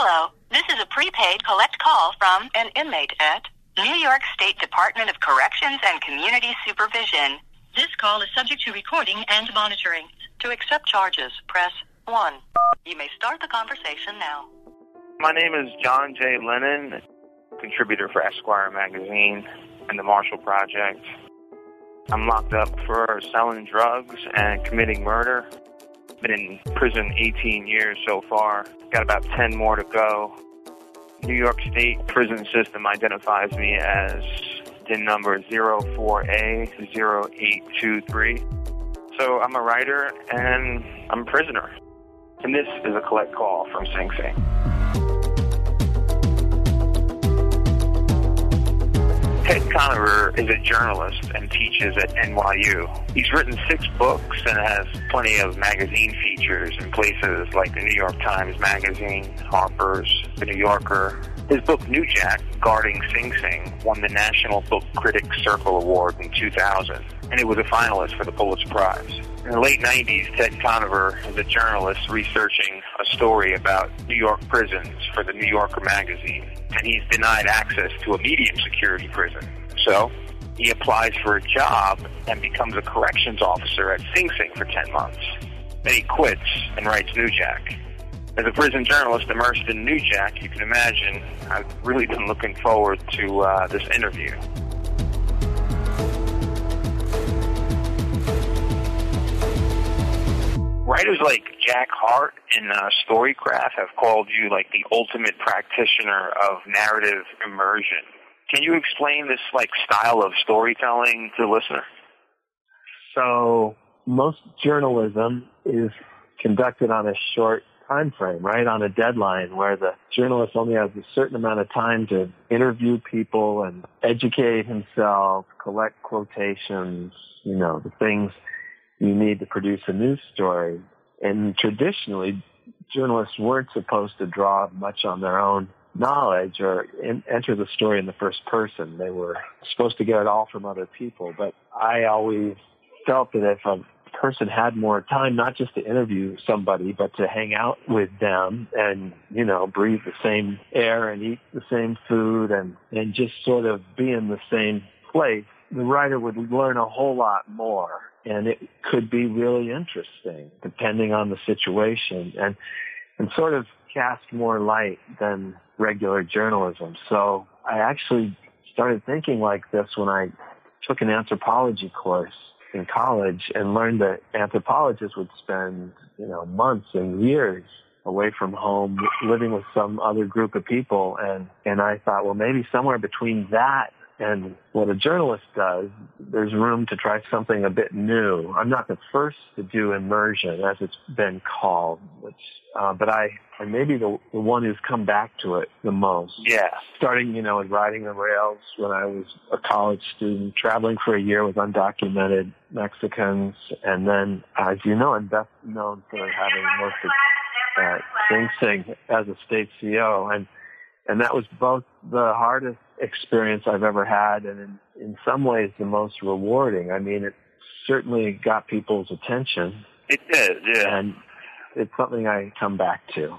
Hello, this is a prepaid collect call from an inmate at New York State Department of Corrections and Community Supervision. This call is subject to recording and monitoring. To accept charges, press 1. You may start the conversation now. My name is John J. Lennon, contributor for Esquire magazine and the Marshall Project. I'm locked up for selling drugs and committing murder. Been in prison 18 years so far. Got about 10 more to go. New York State prison system identifies me as DIN number 04A0823. So I'm a writer and I'm a prisoner. And this is a collect call from Sing Sing. Ted Conover is a journalist and teaches at NYU. He's written six books and has plenty of magazine features in places like the New York Times Magazine, Harper's, The New Yorker. His book Newjack, Guarding Sing Sing, won the National Book Critics Circle Award in 2000, and it was a finalist for the Pulitzer Prize. In the late 90s, Ted Conover is a journalist researching a story about New York prisons for the New Yorker magazine, and he's denied access to a medium security prison. So, he applies for a job and becomes a corrections officer at Sing Sing for 10 months. Then he quits and writes Newjack. As a prison journalist immersed in Newjack, you can imagine I've really been looking forward to uh, this interview. Writers like Jack Hart and uh, Storycraft have called you like the ultimate practitioner of narrative immersion. Can you explain this like style of storytelling to the listener? So most journalism is conducted on a short time frame, right? On a deadline where the journalist only has a certain amount of time to interview people and educate himself, collect quotations, you know, the things you need to produce a news story. And traditionally, journalists weren't supposed to draw much on their own knowledge or in, enter the story in the first person. They were supposed to get it all from other people. But I always felt that if a person had more time, not just to interview somebody, but to hang out with them and, you know, breathe the same air and eat the same food and, and just sort of be in the same place, the writer would learn a whole lot more and it could be really interesting depending on the situation and and sort of cast more light than regular journalism. So I actually started thinking like this when I took an anthropology course in college and learned that anthropologists would spend, you know, months and years away from home living with some other group of people. And and I thought well maybe somewhere between that and what a journalist does, there's room to try something a bit new. I'm not the first to do immersion, as it's been called, which, uh, but I, I may be the, the one who's come back to it the most. Yeah. Starting, you know, in riding the rails when I was a college student, traveling for a year with undocumented Mexicans, and then, as you know, I'm best known for having worked at uh, Sing Sing as a state CO, and and that was both the hardest experience I've ever had and in, in some ways the most rewarding. I mean, it certainly got people's attention. It did, yeah. And it's something I come back to.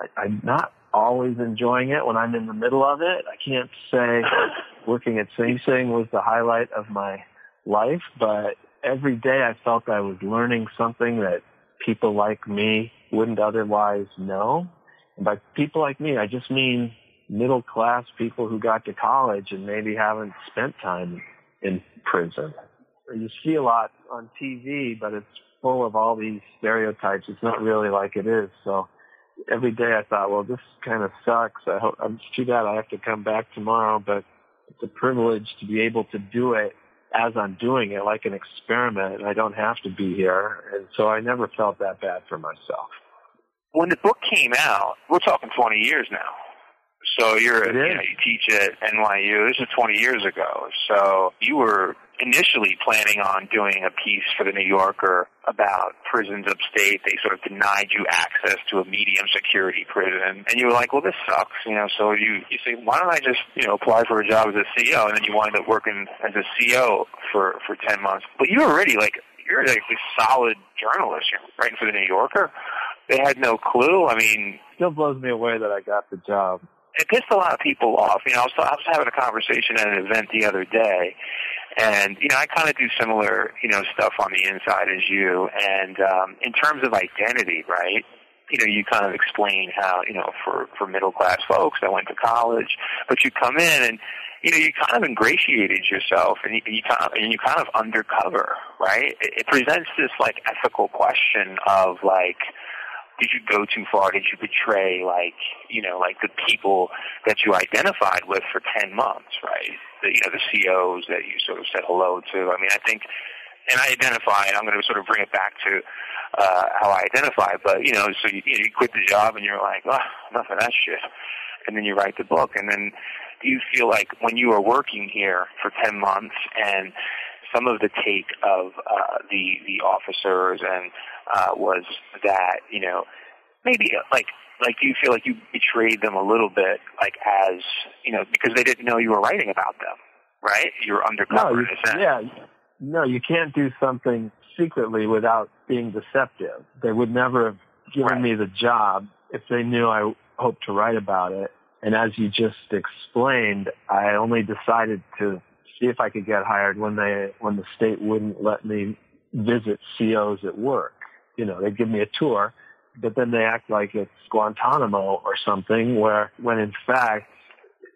I, I'm not always enjoying it when I'm in the middle of it. I can't say working at Sing Sing was the highlight of my life, but every day I felt I was learning something that people like me wouldn't otherwise know. And by people like me, I just mean middle class people who got to college and maybe haven't spent time in prison. You see a lot on TV, but it's full of all these stereotypes. It's not really like it is. So every day I thought, well, this kind of sucks. I hope, it's too bad I have to come back tomorrow, but it's a privilege to be able to do it as I'm doing it, like an experiment. And I don't have to be here. And so I never felt that bad for myself. When the book came out, we're talking 20 years now. So you're, you know, you teach at NYU. This is 20 years ago. So you were initially planning on doing a piece for the New Yorker about prisons upstate. They sort of denied you access to a medium security prison. And you were like, well, this sucks, you know, so you, you say, why don't I just, you know, apply for a job as a CEO?" And then you wind up working as a CEO for, for 10 months. But you're already like, you're like a solid journalist. You're writing for the New Yorker. they had no clue. I mean, still blows me away that I got the job. It pissed a lot of people off. You know, I was, I was having a conversation at an event the other day, and you know, I kind of do similar, you know, stuff on the inside as you. And um, in terms of identity, right? You know, you kind of explain how, you know, for for middle class folks that went to college, but you come in and you know, you kind of ingratiated yourself and you, you kind of, and you kind of undercover, right? It, it presents this like ethical question of like, did you go too far? Did you betray like, you know, like the people that you identified with for 10 months, right? The, you know, the COs that you sort of said hello to. I mean, I think, and I identify, and I'm going to sort of bring it back to, uh, how I identify, but you know, so you, you, quit the job and you're like, oh, enough of that shit. And then you write the book and then, you feel like when you were working here for 10 months and some of the take of uh, the the officers and uh, was that you know maybe like like you feel like you betrayed them a little bit like as you know because they didn't know you were writing about them right? You were undercover no, you, yeah. No you can't do something secretly without being deceptive. They would never have given right. me the job if they knew I hoped to write about it. And as you just explained, I only decided to see if I could get hired when they, when the state wouldn't let me visit COs at work. You know, they'd give me a tour, but then they act like it's Guantanamo or something where, when in fact,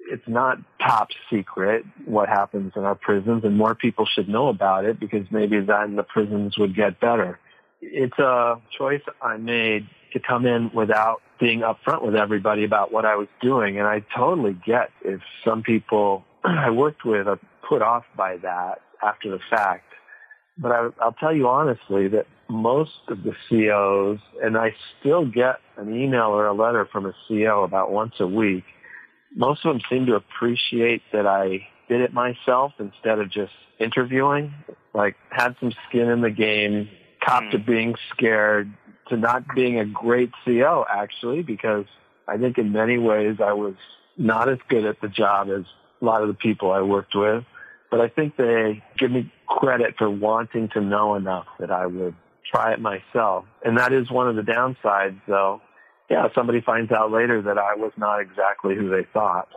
it's not top secret what happens in our prisons and more people should know about it because maybe then the prisons would get better. It's a choice I made to come in without being upfront with everybody about what I was doing. And I totally get if some people I worked with put off by that after the fact. But I, I'll tell you honestly that most of the COs, and I still get an email or a letter from a CO about once a week, most of them seem to appreciate that I did it myself instead of just interviewing, like had some skin in the game, copped to hmm. being scared, to not being a great CO actually, because I think in many ways I was not as good at the job as a lot of the people I worked with. But I think they give me credit for wanting to know enough that I would try it myself. And that is one of the downsides though. Yeah, somebody finds out later that I was not exactly who they thought.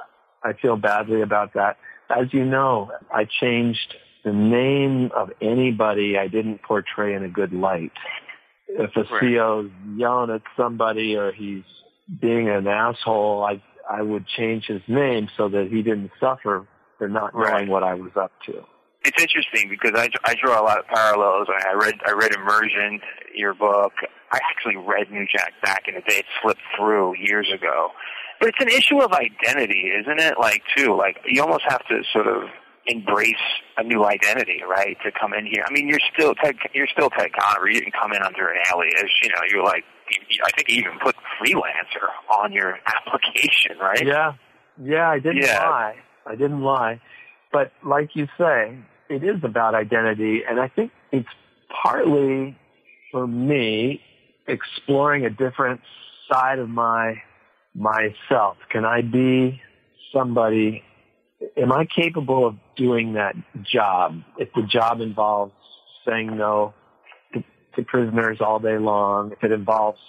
I feel badly about that. As you know, I changed the name of anybody I didn't portray in a good light if a right. CO's yelling at somebody or he's being an asshole, I I would change his name so that he didn't suffer for not knowing right. what I was up to. It's interesting because I, I draw a lot of parallels. I read I read Immersion, your book. I actually read Newjack back in the day. It slipped through years ago. But it's an issue of identity, isn't it? Like too, like you almost have to sort of embrace a new identity, right? To come in here. I mean, you're still Ted, you're still Ted Conover. You didn't come in under an alias. You know, you're like, I think you even put freelancer on your application, right? Yeah, yeah, I didn't yeah. lie. I didn't lie. But like you say, it is about identity, and I think it's partly for me exploring a different side of my myself. Can I be somebody am I capable of doing that job if the job involves saying no to, to prisoners all day long, if it involves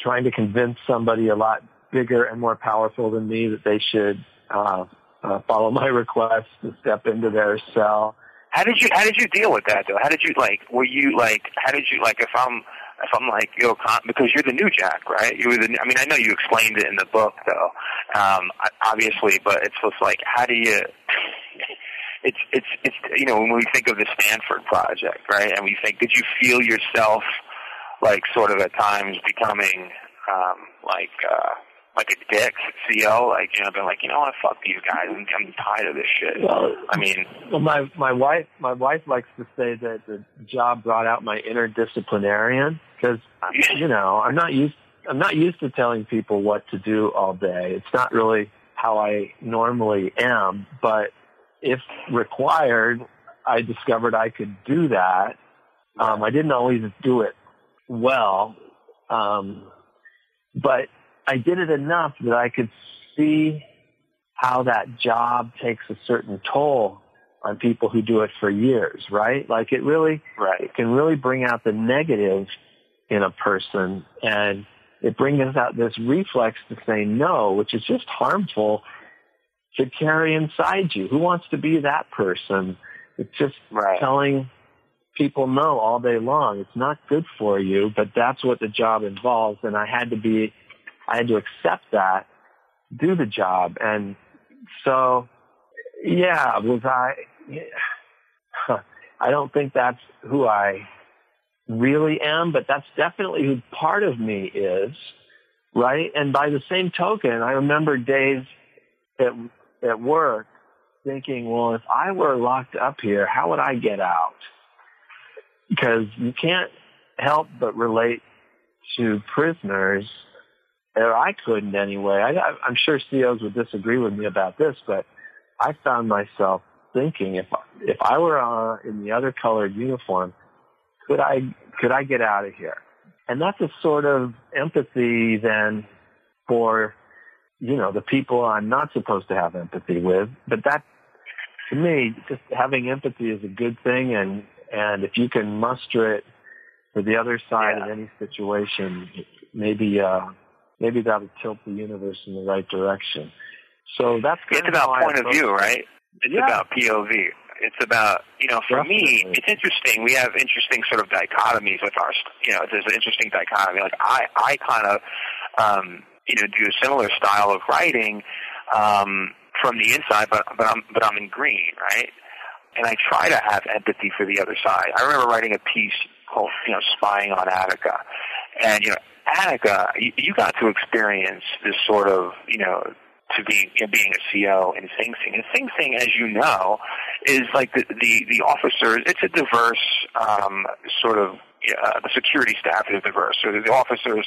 trying to convince somebody a lot bigger and more powerful than me that they should uh, uh, follow my request to step into their cell. How did you How did you deal with that though? How did you like? Were you like? How did you like? If I'm if I'm like, yo, because you're the new Jack, right? You were the. I mean, I know you explained it in the book, though, um, obviously, but it's just like, how do you? It's it's it's you know when we think of the Stanford project, right? And we think, did you feel yourself like sort of at times becoming um, like uh, like a dick CO, like you know, been like, you know what, fuck these guys, I'm, I'm tired of this shit. Well, I mean, well, my my wife my wife likes to say that the job brought out my inner disciplinarian because you know I'm not used I'm not used to telling people what to do all day. It's not really how I normally am, but if required, I discovered I could do that. Um, I didn't always do it well, um, but I did it enough that I could see how that job takes a certain toll on people who do it for years, right? Like it really, right. it can really bring out the negative in a person. And it brings out this reflex to say no, which is just harmful to carry inside you. Who wants to be that person? It's just right. telling people no all day long. It's not good for you, but that's what the job involves. And I had to be, I had to accept that, do the job. And so, yeah, was I, I don't think that's who I really am, but that's definitely who part of me is, right? And by the same token, I remember days at, at work thinking, well, if I were locked up here, how would I get out? Because you can't help but relate to prisoners, or I couldn't anyway. I, I'm sure CEOs would disagree with me about this, but I found myself thinking if if I were uh, in the other colored uniform, could I could I get out of here? And that's a sort of empathy then for you know the people I'm not supposed to have empathy with. But that to me, just having empathy is a good thing, and and if you can muster it for the other side yeah. in any situation, maybe uh, maybe that'll tilt the universe in the right direction. So that's it's about point of view, right? It's yeah. about POV. It's about, you know, for Definitely. me, it's interesting. We have interesting sort of dichotomies with our, you know, there's an interesting dichotomy. Like I, I kind of, um, you know, do a similar style of writing, um, from the inside, but, but I'm, but I'm in green, right? And I try to have empathy for the other side. I remember writing a piece called, you know, Spying on Attica. And, you know, Attica, you, you got to experience this sort of, you know, to be you know, being a CO in Sing Sing. And Sing Sing, as you know, is like the the, the officers. It's a diverse um, sort of. Uh, the security staff is diverse. So the officers,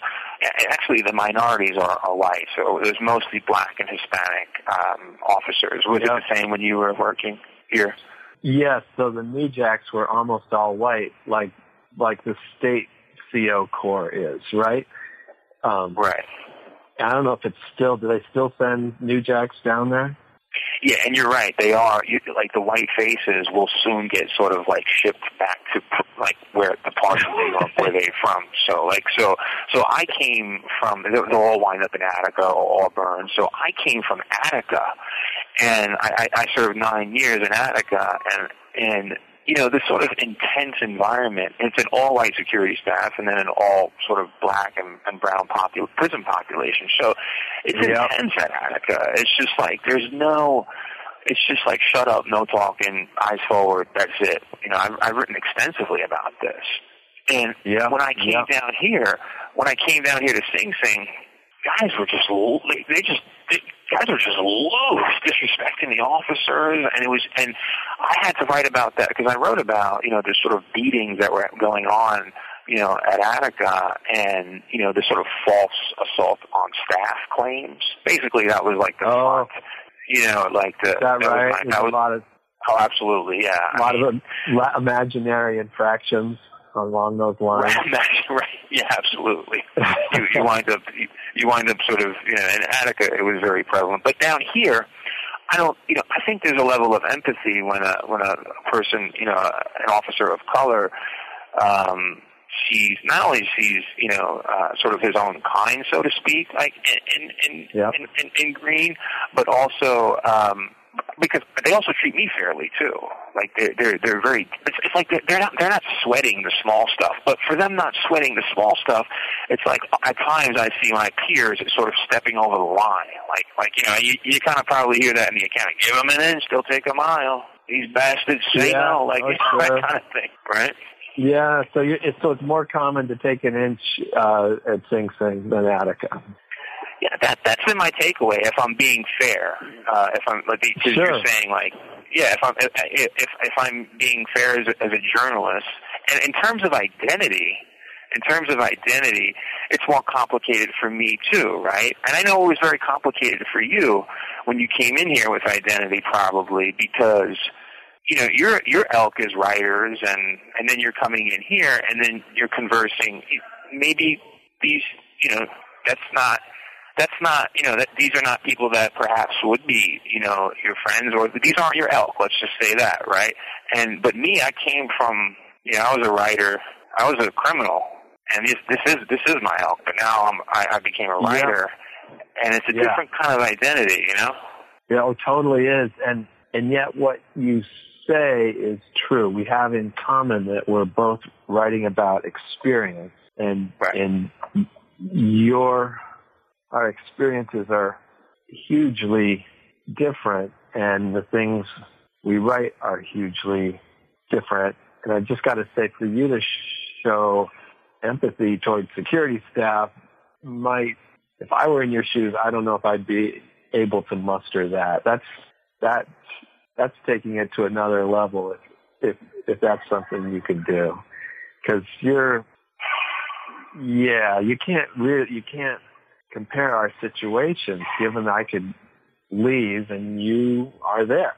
actually, the minorities are, are white. So there's mostly black and Hispanic um, officers. Was Yeah. it the same when you were working here? Yes, so the New Jacks were almost all white, like like the state CO Corps is, right? Um, Right. I don't know if it's still. Do they still send New Jacks down there? Yeah, and you're right. They are you, like the white faces will soon get sort of like shipped back to like where the part of New York where they're from. So like so so I came from they'll all wind up in Attica or Auburn. So I came from Attica, and I, I, I served nine years in Attica, and and you know this sort of intense environment. It's an all white security staff, and then an all sort of black and, and brown popul- prison population. So it's Yeah. intense at Attica. It's just like there's no. It's just like shut up, no talking, eyes forward. That's it. You know, I've, I've written extensively about this. And Yeah. when I came yeah. down here, when I came down here to Sing Sing, guys were just they just they, guys were just loose, disrespecting the officers, and it was and I had to write about that because I wrote about you know the sort of beatings that were going on you know at Attica and you know the sort of false assault on staff claims. Basically, that was like the Oh. front. You know, like the Is that was right? my- There's that a was, lot of oh, absolutely, yeah. a lot of um, la- imaginary infractions along those lines. right. Yeah, absolutely. you, you wind up you, you wind up sort of you know in Attica it was very prevalent, but down here. I don't, you know, I think there's a level of empathy when a when a person, you know, an officer of color, um, sees not only sees, you know, uh, sort of his own kind, so to speak, like in in Yep. in, in, in green, but also um, because they also treat me fairly too. Like they're they're they're very. It's, it's like they're, they're not they're not sweating the small stuff, but for them not sweating the small stuff, it's like at times I see my peers sort of stepping over the line. Like like you know you you kind of probably hear that in the accounting. Give them an inch, they'll take a mile. These bastards say Yeah, no, like oh, you sure. that kind of thing, right? Yeah, so you, it's so it's more common to take an inch uh, at Sing Sing than Attica. Yeah, that that's been my takeaway. If I'm being fair, uh, if I'm like because Sure. you're saying like, yeah, if I'm if if, I'm being fair as a, as a journalist, and in terms of identity, in terms of identity, it's more complicated for me too, right? And I know it was very complicated for you when you came in here with identity, probably because you know your your elk is writers, and and then you're coming in here, and then you're conversing. Maybe these, you know, that's not that's not, you know, that these are not people that perhaps would be, you know, your friends or these aren't your elk. Let's just say that, right? And but me, I came from, you know, I was a writer. I was a criminal and this this is this is my elk. But now I'm I, I became a writer, yeah. and it's a yeah. different kind of identity, you know. Yeah, it totally is, and and yet what you say is true. We have in common that we're both writing about experience, and right. and your our experiences are hugely different, and the things we write are hugely different. And I just got to say, for you to show empathy towards security staff might, if I were in your shoes, I don't know if I'd be able to muster that. That's that that's taking it to another level if if if that's something you could do because you're yeah you can't really you can't compare our situations given I could leave and you are there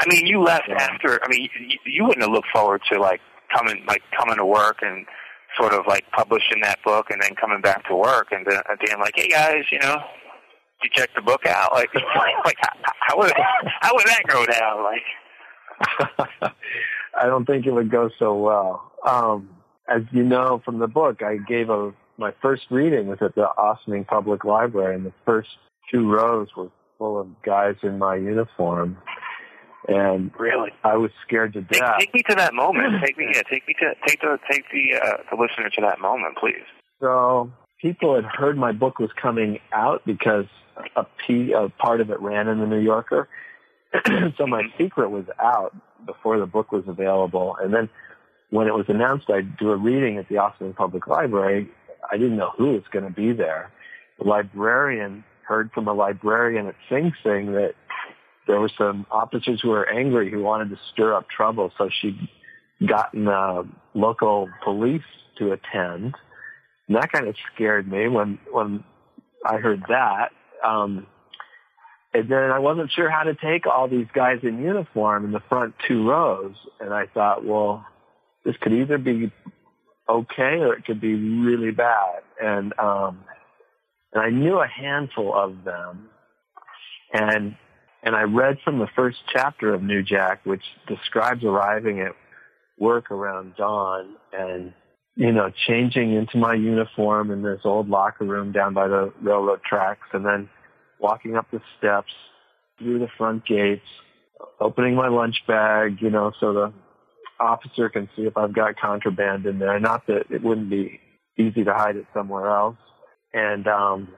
I mean you left yeah. after I mean you, you wouldn't have looked forward to like coming like coming to work and sort of like publishing that book and then coming back to work and then at the end like hey guys you know you check the book out? Like, like how, how would how would that go down? Like, I don't think it would go so well. Um, as you know from the book, I gave a my first reading was at the Ossining Public Library, and the first two rows were full of guys in my uniform. And really, I was scared to death. Take, take me to that moment. Take me, yeah, take me to take the take the uh, the listener to that moment, please. So people had heard my book was coming out because a, P, a part of it ran in the New Yorker. so my secret was out before the book was available. And then when it was announced I'd do a reading at the Ossining Public Library, I didn't know who was going to be there. The librarian heard from a librarian at Sing Sing that there were some officers who were angry who wanted to stir up trouble. So she'd gotten uh, local police to attend. And that kind of scared me when, when I heard that. Um, and then I wasn't sure how to take all these guys in uniform in the front two rows. And I thought, well, this could either be okay or it could be really bad. And, um, and I knew a handful of them. And, and I read from the first chapter of Newjack, which describes arriving at work around dawn and, you know, changing into my uniform in this old locker room down by the railroad tracks and then walking up the steps through the front gates, opening my lunch bag, you know, so the officer can see if I've got contraband in there. Not that it wouldn't be easy to hide it somewhere else. And, um,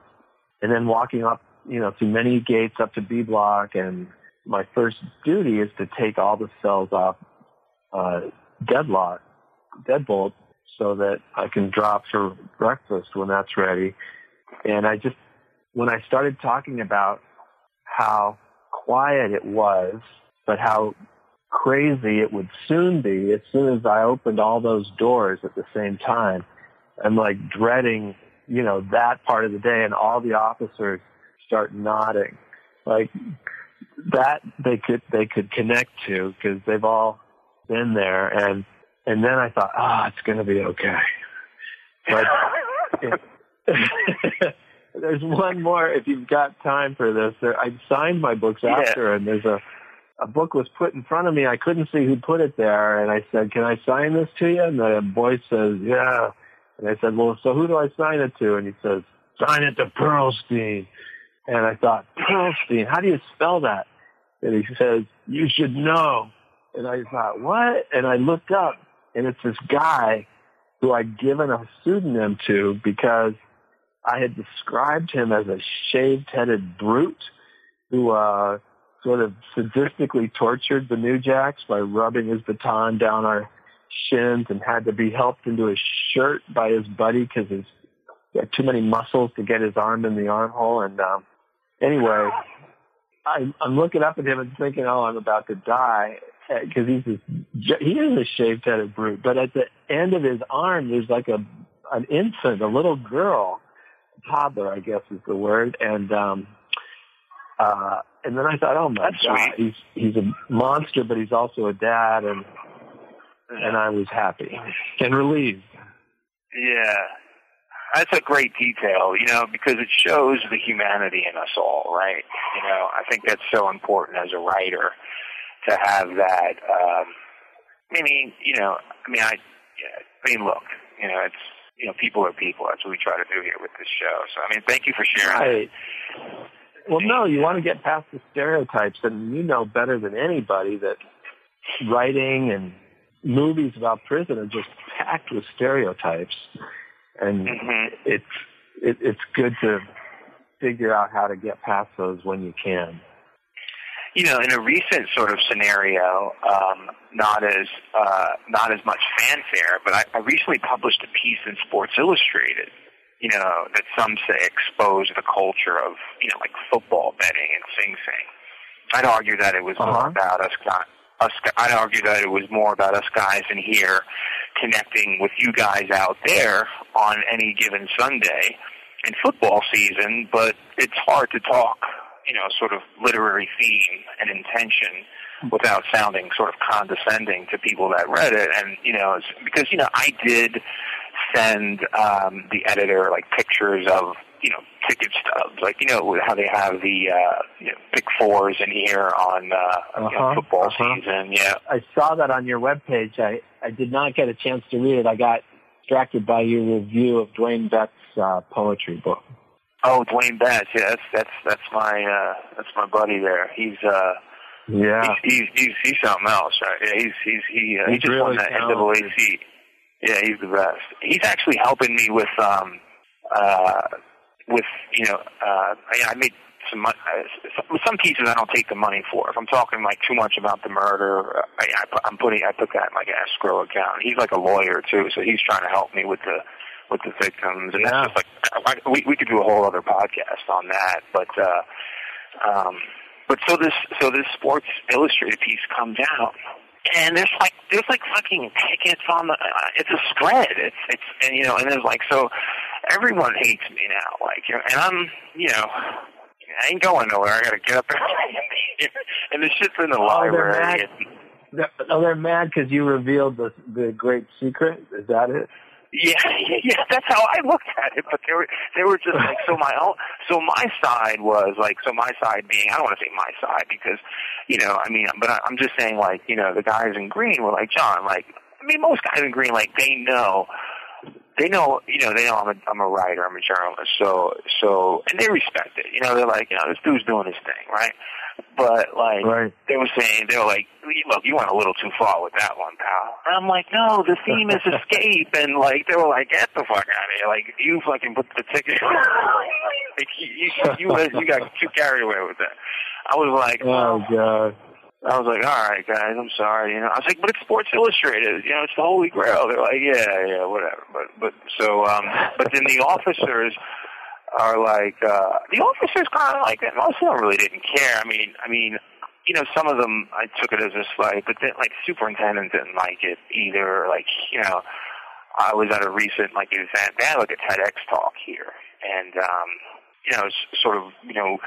and then walking up, you know, through many gates up to B block. And my first duty is to take all the cells off, uh, deadlock, deadbolt so that I can drop for breakfast when that's ready. And I just when I started talking about how quiet it was, but how crazy it would soon be as soon as I opened all those doors at the same time, I'm like dreading, you know, that part of the day and all the officers start nodding. Like that they could, they could connect to because they've all been there. And, and then I thought, ah, oh, it's going to be okay. But it, there's one more if you've got time for this. There, I signed my books after, yeah. and there's a a book was put in front of me. I couldn't see who put it there, and I said, "Can I sign this to you?" And the boy says, "Yeah." And I said, "Well, so who do I sign it to?" And he says, "Sign it to Pearlstein." And I thought, Pearlstein, how do you spell that? And he says, "You should know." And I thought, "What?" And I looked up, and it's this guy who I'd given a pseudonym to because I had described him as a shaved-headed brute who uh, sort of sadistically tortured the New Jacks by rubbing his baton down our shins and had to be helped into his shirt by his buddy because he's got too many muscles to get his arm in the armhole. And um, anyway, I, I'm looking up at him and thinking, oh, I'm about to die because he's a, he is a shaved-headed brute. But at the end of his arm, there's like a an infant, a little girl toddler, I guess is the word. And um, uh, and then I thought, oh my That's god, sweet. he's he's a monster, but he's also a dad, and and I was happy and relieved. Yeah. That's a great detail, you know, because it shows the humanity in us all, right? You know, I think that's so important as a writer to have that. Um, I mean, you know, I mean, I, yeah, I mean, look, you know, it's you know, people are people. That's what we try to do here with this show. So, I mean, thank you for sharing. Right. Well, no, you want to get past the stereotypes, and you know better than anybody that writing and movies about prison are just packed with stereotypes, and Mhm. it's it, it's good to figure out how to get past those when you can. you know, in a recent sort of scenario, um, not as uh, not as much fanfare, but I, I recently published a piece in Sports Illustrated. You know, that some say expose the culture of you know like football betting and Sing Sing. I'd argue that it was more Uh-huh. about us guys. Us, I'd argue that it was more about us guys in here connecting with you guys out there on any given Sunday in football season, but it's hard to talk, you know, sort of literary theme and intention without sounding sort of condescending to people that read it. And, you know, it's because, you know, I did send um, the editor like pictures of, you know, ticket stubs, like, you know, how they have the, uh, you know, pick fours in here on, uh, you know, Uh-huh, football uh-huh. season. Yeah. I saw that on your webpage. I, I did not get a chance to read it. I got distracted by your review of Dwayne Betts' uh, poetry book. Oh, Dwayne Betts. Yeah, that's, that's, that's my, uh, that's my buddy there. He's, uh, Yeah. He's, he's he's he's something else, right? Yeah, he's he's he uh, he He's just won the. NAAC. Yeah, he's the best. He's actually helping me with um uh with you know uh I, I made some mon- uh, some- pieces I don't take the money for. If I'm talking like too much about the murder, I, I put- I'm putting I put that in like an escrow account. He's like a lawyer too, so he's trying to help me with the with the victims, and Yeah. that's just like I, we we could do a whole other podcast on that, but. uh um but so this so this Sports Illustrated piece comes out, and there's like there's like fucking tickets on the. Uh, it's a spread. It's it's and you know and there's like so everyone hates me now. Like and I'm you know I ain't going nowhere. I gotta get up there. and the shit's in the Oh, they're library. mad. and- They're, oh, they're mad because you revealed the the great secret. Is that it? Yeah, yeah, that's how I looked at it. But they were they were just like so my own. So my side was like so my side being I don't want to say my side because you know I mean but I, I'm just saying like you know the guys in green were like John like I mean most guys in green like they know they know you know they know I'm a I'm a writer I'm a journalist so so and they respect it you know they're like you know this dude's doing his thing right but like Right. they were saying they were like, look, you went a little too far with that one, pal. And I'm like, no, the theme is escape, and like they were like, get the fuck out of here, like you fucking put the ticket. like you, you, you, you got too carried away with that. I was like, Oh God. I was like, all right, guys, I'm sorry. You know, I was like, but it's Sports Illustrated. You know, it's the Holy Grail. They're like, yeah, yeah, whatever. But but so um, but then the officers are like, uh, the officers kind of like. Most of them really didn't care. I mean, I mean, you know, some of them I took it as a slight, but then like superintendent didn't like it either. Like, you know, I was at a recent like event. They had like a TEDx talk here, and um, you know, it's sort of, you know,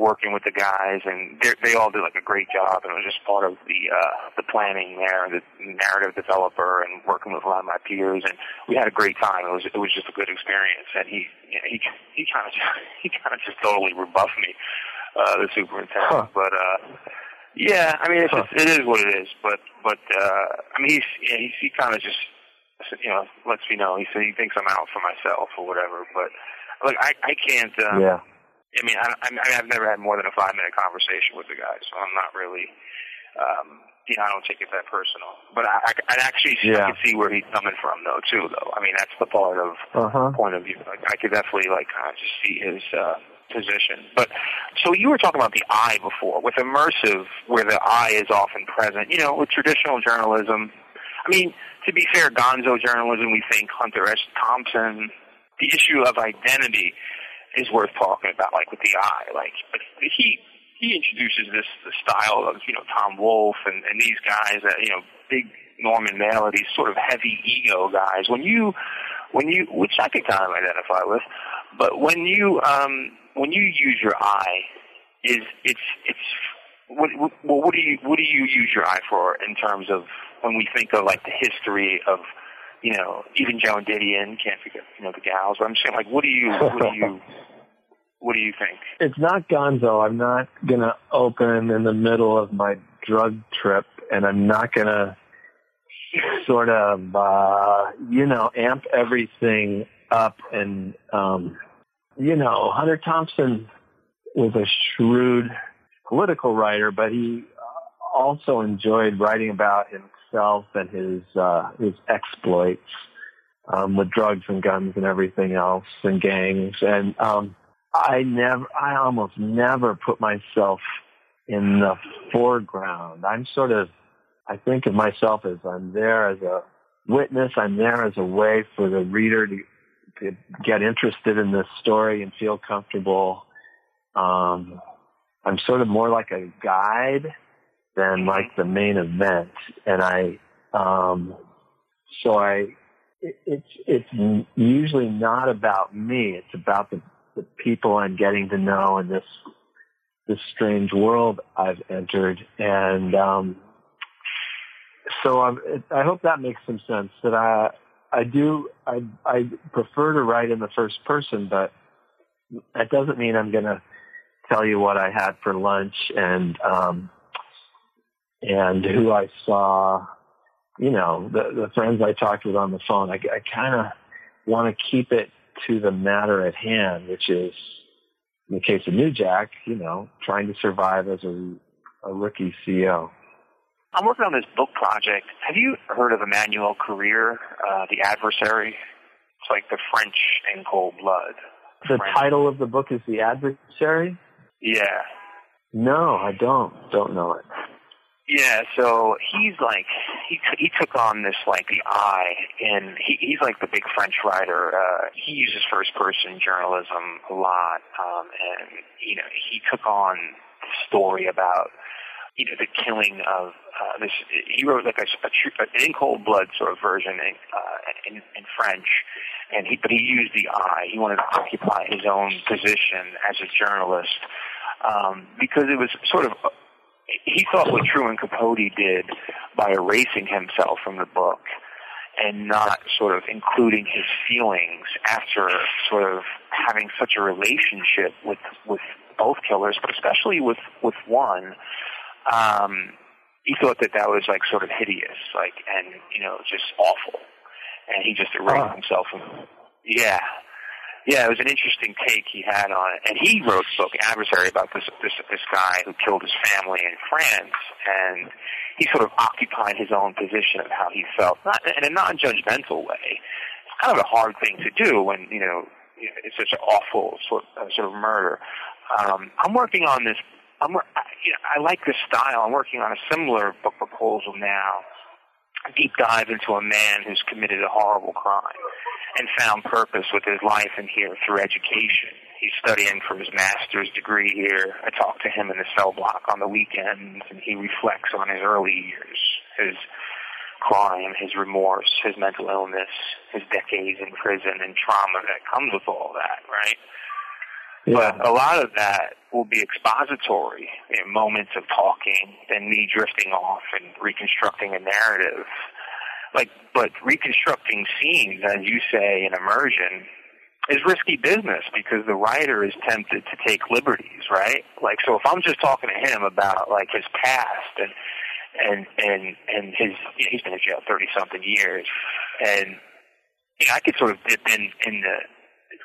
working with the guys, and they they all did like a great job, and it was just part of the uh, the planning there, the narrative developer, and working with a lot of my peers, and we had a great time. It was it was just a good experience, and he you know, he he kind of he kind of just totally rebuffed me, uh, the superintendent, Huh. but. uh yeah, I mean, it's Huh. just, it is what it is. But but uh I mean, he's yeah, he's, he kind of just you know lets me know. He said he thinks I'm out for myself or whatever. But look, I I can't. Um, yeah. I mean, I, I mean, I've never had more than a five minute conversation with the guy, so I'm not really. Um, you know, I don't take it that personal, but I, I, I actually Yeah. I can see where he's coming from, though, too. Though, I mean, that's the part of Uh huh. point of view. Like, I could definitely like kind of just see his uh, position. But so you were talking about the I before with immersive, where the I is often present. You know, with traditional journalism. I mean, to be fair, Gonzo journalism, we think Hunter S. Thompson. The issue of identity is worth talking about, like with the I. Like, but he he introduces this the style of you know Tom Wolfe and, and these guys that you know big Norman Mailer, these sort of heavy ego guys. When you when you which I can kind of identify with, but when you um when you use your I, is it's it's what what, what do you what do you use your I for in terms of when we think of like the history of you know even Joan Didion can't forget you know the gals. But I'm saying like what do you what do you what do you think? It's not Gonzo. I'm not gonna open in the middle of my drug trip, and I'm not gonna sort of, uh, you know, amp everything up and, um, you know, Hunter Thompson was a shrewd political writer, but he also enjoyed writing about himself and his, uh, his exploits, um, with drugs and guns and everything else and gangs. And, um, I never, I almost never put myself in the foreground. I'm sort of, I think of myself as I'm there as a witness. I'm there as a way for the reader to, to get interested in this story and feel comfortable. Um, I'm sort of more like a guide than like the main event. And I, um, so I, it, it's, it's usually not about me. It's about the, the people I'm getting to know in this this strange world I've entered. And um, so I'm, I hope that makes some sense. That I I do I I prefer to write in the first person, but that doesn't mean I'm going to tell you what I had for lunch and um, and who I saw. You know, the the friends I talked with on the phone. I, I kind of want to keep it to the matter at hand, which is in the case of Newjack, you know, trying to survive as a, a rookie CEO. I'm working on this book project. Have you heard of Emmanuel Carrère, uh, The Adversary? It's like the French in cold blood. The French. title of the book is The Adversary? Yeah. No, I don't. Don't know it. Yeah, so he's like he he took on this like the I, and he, he's like the big French writer. Uh, he uses first person journalism a lot, um, and you know he took on the story about you know the killing of uh, this. He wrote like a, a true, an in cold blood sort of version in, uh, in in French, and he but he used the eye. He wanted to occupy his own position as a journalist um, because it was sort of he thought what Truman Capote did by erasing himself from the book and not sort of including his feelings after sort of having such a relationship with with both killers, but especially with with one. Um, he thought that that was like sort of hideous, like and you know just awful, and he just erased himself from. Yeah, yeah, it was an interesting take he had on it, and he wrote a book, Adversary, about this this this guy who killed his family in France, and he sort of occupied his own position of how he felt, not in a non-judgmental way. It's kind of a hard thing to do when you know it's such an awful sort uh, sort of murder. Um, I'm working on this. I'm you know, I like this style. I'm working on a similar book proposal now. A deep dive into a man who's committed a horrible crime and found purpose with his life in here through education. He's studying for his master's degree here. I talk to him in the cell block on the weekends, and he reflects on his early years, his crime, his remorse, his mental illness, his decades in prison, and trauma that comes with all that, right? But a lot of that will be expository, you know, moments of talking, and me drifting off and reconstructing a narrative. Like, but reconstructing scenes, as you say, in immersion, is risky business because the writer is tempted to take liberties, right? Like, so if I'm just talking to him about like his past and and and and his, you know, he's been in jail thirty something years, and you know, I could sort of dip in in the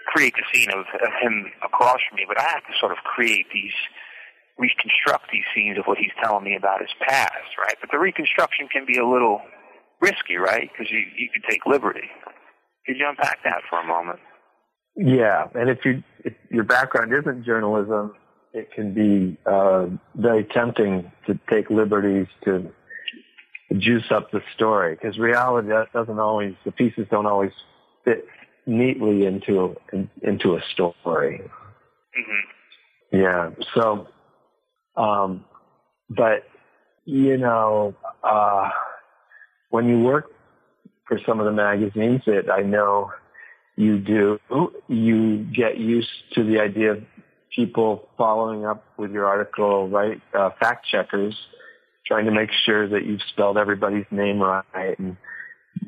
create the scene of, of him across from me, but I have to sort of create these, reconstruct these scenes of what he's telling me about his past, right? But the reconstruction can be a little risky, right? Because you you could take liberty. Could you unpack that for a moment? Yeah, and if you if your background isn't journalism, it can be uh, very tempting to take liberties to juice up the story because reality doesn't always the pieces don't always fit neatly into in, into a story. hmm Yeah. So, um, but you know, uh, when you work for some of the magazines that I know you do, you get used to the idea of people following up with your article, right? Uh, fact checkers trying to make sure that you've spelled everybody's name right and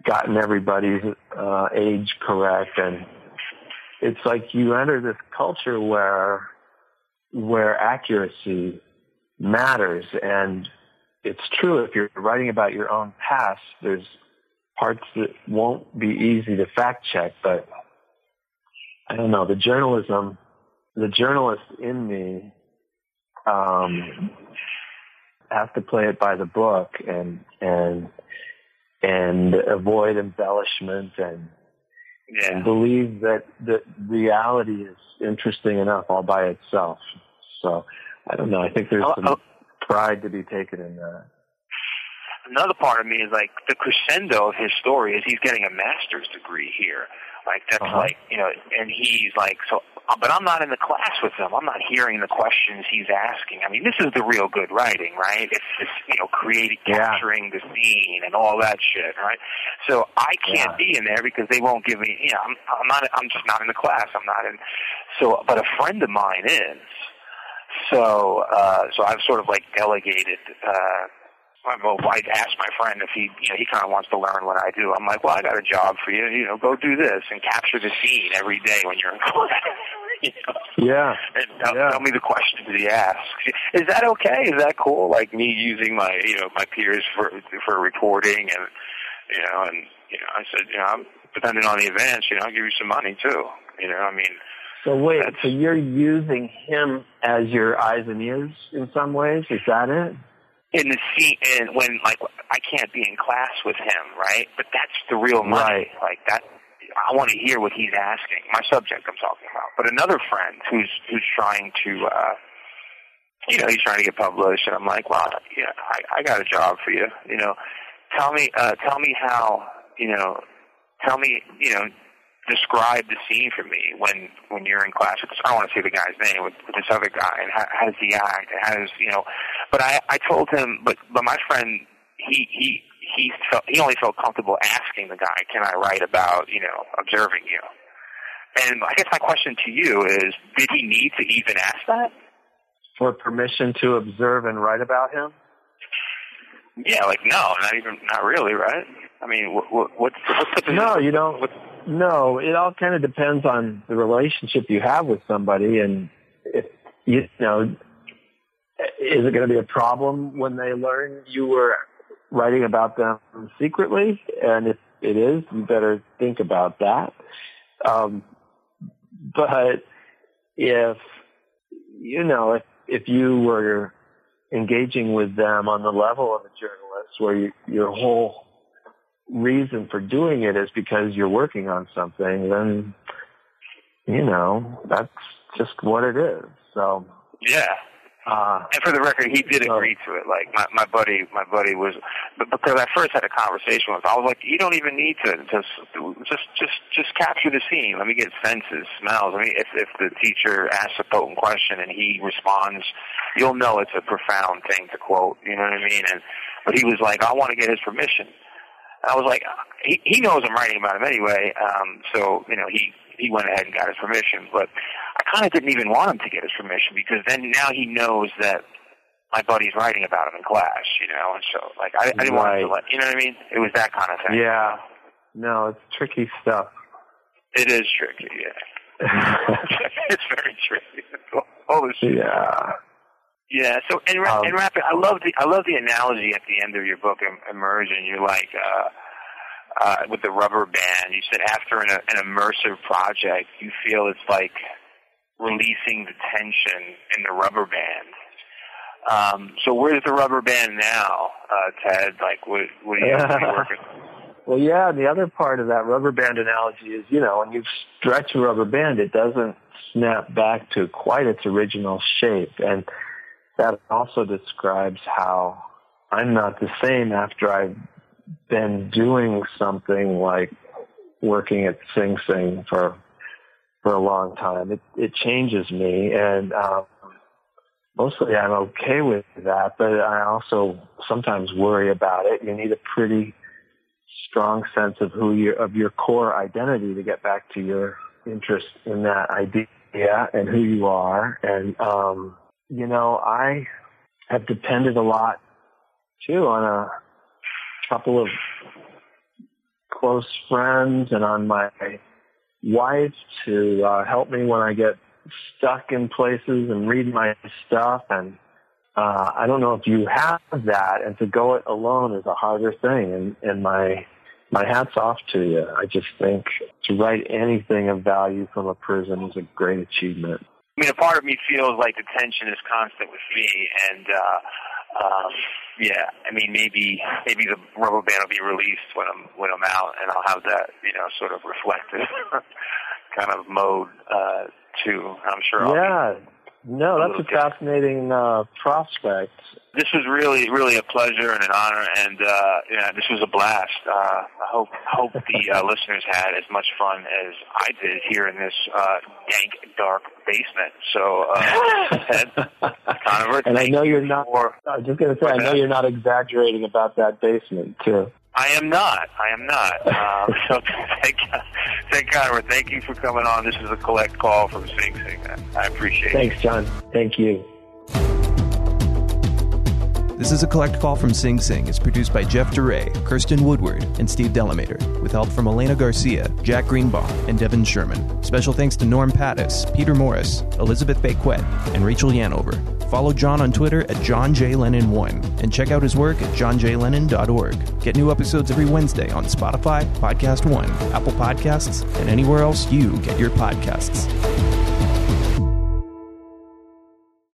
gotten everybody's uh, age correct and it's like you enter this culture where where accuracy matters and it's true if you're writing about your own past there's parts that won't be easy to fact check, but I don't know, the journalism, the journalist in me, um, has to play it by the book and, and, and avoid embellishment and, Yeah. and believe that the reality is interesting enough all by itself. So I don't know. I think there's some oh. Pride to be taken in that. another part of me is like the crescendo of his story is he's getting a master's degree here. Like that's Uh-huh. like you know, and he's like so. But I'm not in the class with him. I'm not hearing the questions he's asking. I mean, this is the real good writing, right? It's this you know, creating, Yeah. capturing the scene and all that shit, right? So I can't Yeah. be in there because they won't give me. You know, I'm, I'm not. I'm just not in the class. I'm not in. So, but a friend of mine is. So, uh, so I've sort of like delegated. Uh, well, I asked my friend if he, you know, he kind of wants to learn what I do. I'm like, well, I got a job for you. You know, go do this and capture the scene every day when you're in class. you know, Yeah. and tell, Yeah. tell me the questions he asks. Is that okay? Is that cool? Like me using my, you know, my peers for for reporting and, you know, and you know, I said, you know, I'm depending on the events, you know, I'll give you some money too. You know, I mean, So wait, That's- so you're using him as your eyes and ears in some ways? Is that it? in the scene and when like I can't be in class with him, right? But that's the real money. Right. Like that I want to hear what he's asking. My subject I'm talking about. But another friend who's who's trying to uh you know, he's trying to get published and I'm like, Well, yeah, I, I got a job for you. You know, tell me uh tell me how you know tell me, you know, describe the scene for me when when you're in class. Because I don't want to say the guy's name with, with this other guy and how, how does he act how does you know. But I I told him, but but my friend he he he felt he only felt comfortable asking the guy, can I write about you know observing you? And I guess my question to you is, did he need to even ask that? For permission to observe and write about him? Yeah, like no, not even, not really, right? I mean, what, what, what's what's the No, you don't. What, No, it all kind of depends on the relationship you have with somebody, and if you know, is it going to be a problem when they learn you were writing about them secretly? And if it is, you better think about that. Um, but if you know, if if you were engaging with them on the level of a journalist, where you, your whole reason for doing it is because you're working on something, then you know that's just what it is. So, yeah. uh, And for the record, he did So- agree to it. Like my my buddy, my buddy was, because I first had a conversation with, him, I was like, you don't even need to just just just just capture the scene. Let me get senses, smells. I mean, if if the teacher asks a potent question and he responds, you'll know it's a profound thing to quote. You know what I mean? And but he was like, I want to get his permission. I was like, he he knows I'm writing about him anyway. Um, so you know he he went ahead and got his permission, but I kind of didn't even want him to get his permission because then now he knows that my buddy's writing about him in class, you know, and so like I, I didn't want him to let you know what I mean. It was that kind of thing. yeah, no, it's tricky stuff. it is tricky. Yeah, it's very tricky. All this shit. yeah, Yeah. So in ra- Um, in rapid, I love the I love the analogy at the end of your book, Im- Immersion. You're like uh, uh, with the rubber band. You said after an, an immersive project, you feel it's like releasing the tension in the rubber band. Um, so where's the rubber band now, uh, Ted? Like, what what are you, what are you working? Well, yeah, and the other part of that rubber band analogy is, you know, when you stretch a rubber band, it doesn't snap back to quite its original shape. And that also describes how I'm not the same after I've been doing something like working at Sing Sing for for a long time. It it changes me and um mostly I'm okay with that, but I also sometimes worry about it. You need a pretty strong sense of who you of your core identity to get back to your interest in that idea and who you are. And um, you know, I have depended a lot too on a couple of close friends and on my wife to uh, help me when I get stuck in places and read my stuff and uh, I don't know if you have that, and to go it alone is a harder thing. And, and my my hat's off to you. I just think to write anything of value from a prison is a great achievement. I mean, a part of me feels like the tension is constant with me, and uh, um, yeah, I mean, maybe maybe the rubber band will be released when I'm when I'm out, and I'll have that you know sort of reflective kind of mode uh, too. I'm sure. I'll yeah. Be, no, that's a, a fascinating uh, prospect. This was really, really a pleasure and an honor, and uh, yeah, this was a blast. Uh, I hope hope the uh, listeners had as much fun as I did here in this uh, dank, dark basement. So, uh, Conover, and I know you're not. For, I was just going to say, I know you're not exaggerating about that basement too. I am not. I am not. Uh, so thank, thank God. Thank you for coming on. This is a collect call from Sing Sing. I appreciate Thanks, it. Thanks, John. Thank you. This is a collect call from Sing Sing. It's produced by Jeff DeRay, Kirsten Woodward, and Steve Delamater, with help from Elena Garcia, Jack Greenbaum, and Devin Sherman. Special thanks to Norm Pattis, Peter Morris, Elizabeth Baquet, and Rachel Yanover. Follow John on Twitter at John J. Lennon1 and check out his work at johnjlennon.org. Get new episodes every Wednesday on Spotify, Podcast One, Apple Podcasts, and anywhere else you get your podcasts.